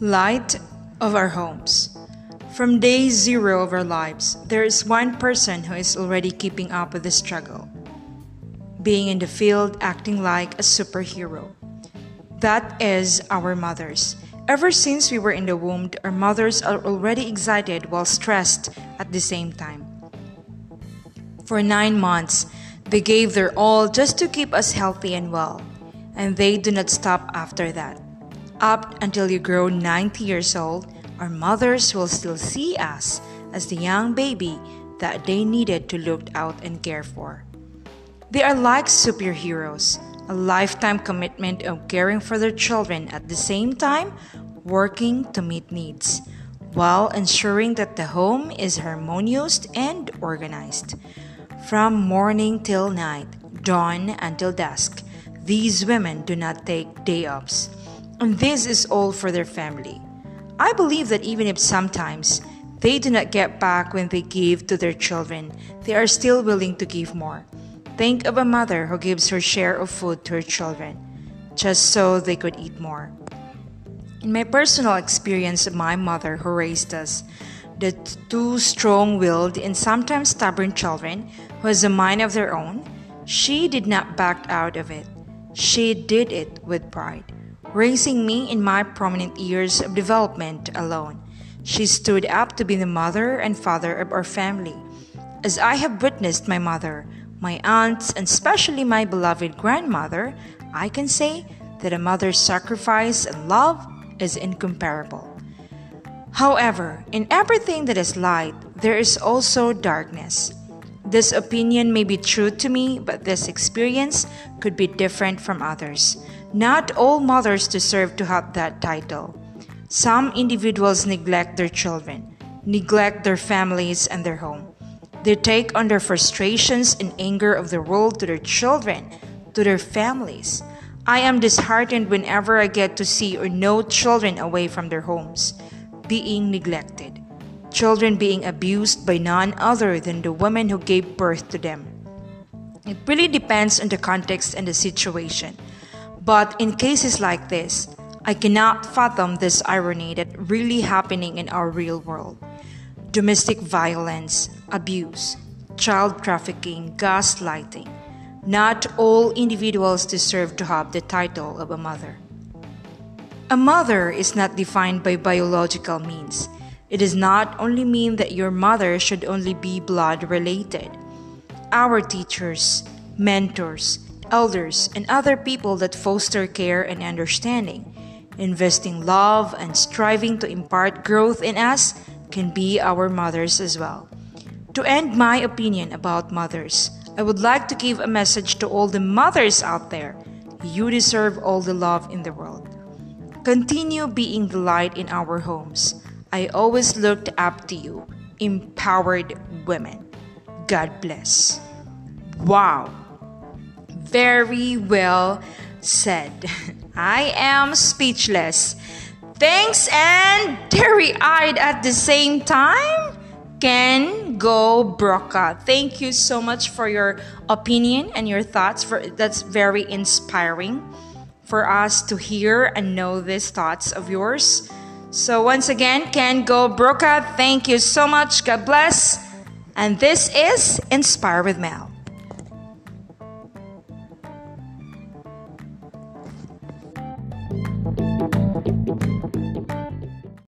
Light of our homes. From day zero of our lives, there is one person who is already keeping up with the struggle. Being in the field, acting like a superhero. That is our mothers. Ever since we were in the womb, our mothers are already excited while stressed at the same time. For nine months, they gave their all just to keep us healthy and well, and they do not stop after that. Up until you grow 90 years old, our mothers will still see us as the young baby that they needed to look out and care for. They are like superheroes, a lifetime commitment of caring for their children at the same time working to meet needs, while ensuring that the home is harmonious and organized. From morning till night, dawn until dusk, these women do not take day offs and this is all for their family. I believe that even if sometimes they do not get back when they give to their children, they are still willing to give more. Think of a mother who gives her share of food to her children, just so they could eat more. In my personal experience of my mother who raised us, the two strong willed and sometimes stubborn children who has a mind of their own, she did not back out of it. She did it with pride raising me in my prominent years of development alone. She stood up to be the mother and father of our family. As I have witnessed my mother, my aunts, and especially my beloved grandmother, I can say that a mother's sacrifice and love is incomparable. However, in everything that is light, there is also darkness. This opinion may be true to me, but this experience could be different from others. Not all mothers deserve to have that title. Some individuals neglect their children, neglect their families and their home. They take on their frustrations and anger of the world to their children, to their families. I am disheartened whenever I get to see or know children away from their homes, being neglected, children being abused by none other than the women who gave birth to them. It really depends on the context and the situation. But in cases like this, I cannot fathom this irony that really happening in our real world. Domestic violence, abuse, child trafficking, gaslighting. Not all individuals deserve to have the title of a mother. A mother is not defined by biological means. It does not only mean that your mother should only be blood related. Our teachers, mentors, elders, and other people that foster care and understanding. Investing love and striving to impart growth in us can be our mothers as well. To end my opinion about mothers, I would like to give a message to all the mothers out there. You deserve all the love in the world. Continue being the light in our homes. I always looked up to you, empowered women. God bless. Wow. Very well said. I am speechless. Thanks and teary eyed at the same time. Ken Go Broca. Thank you so much for your opinion and your thoughts. For that's very inspiring for us to hear and know these thoughts of yours. So once again, Ken Go Broca, thank you so much. God bless. And this is Inspire with Mel.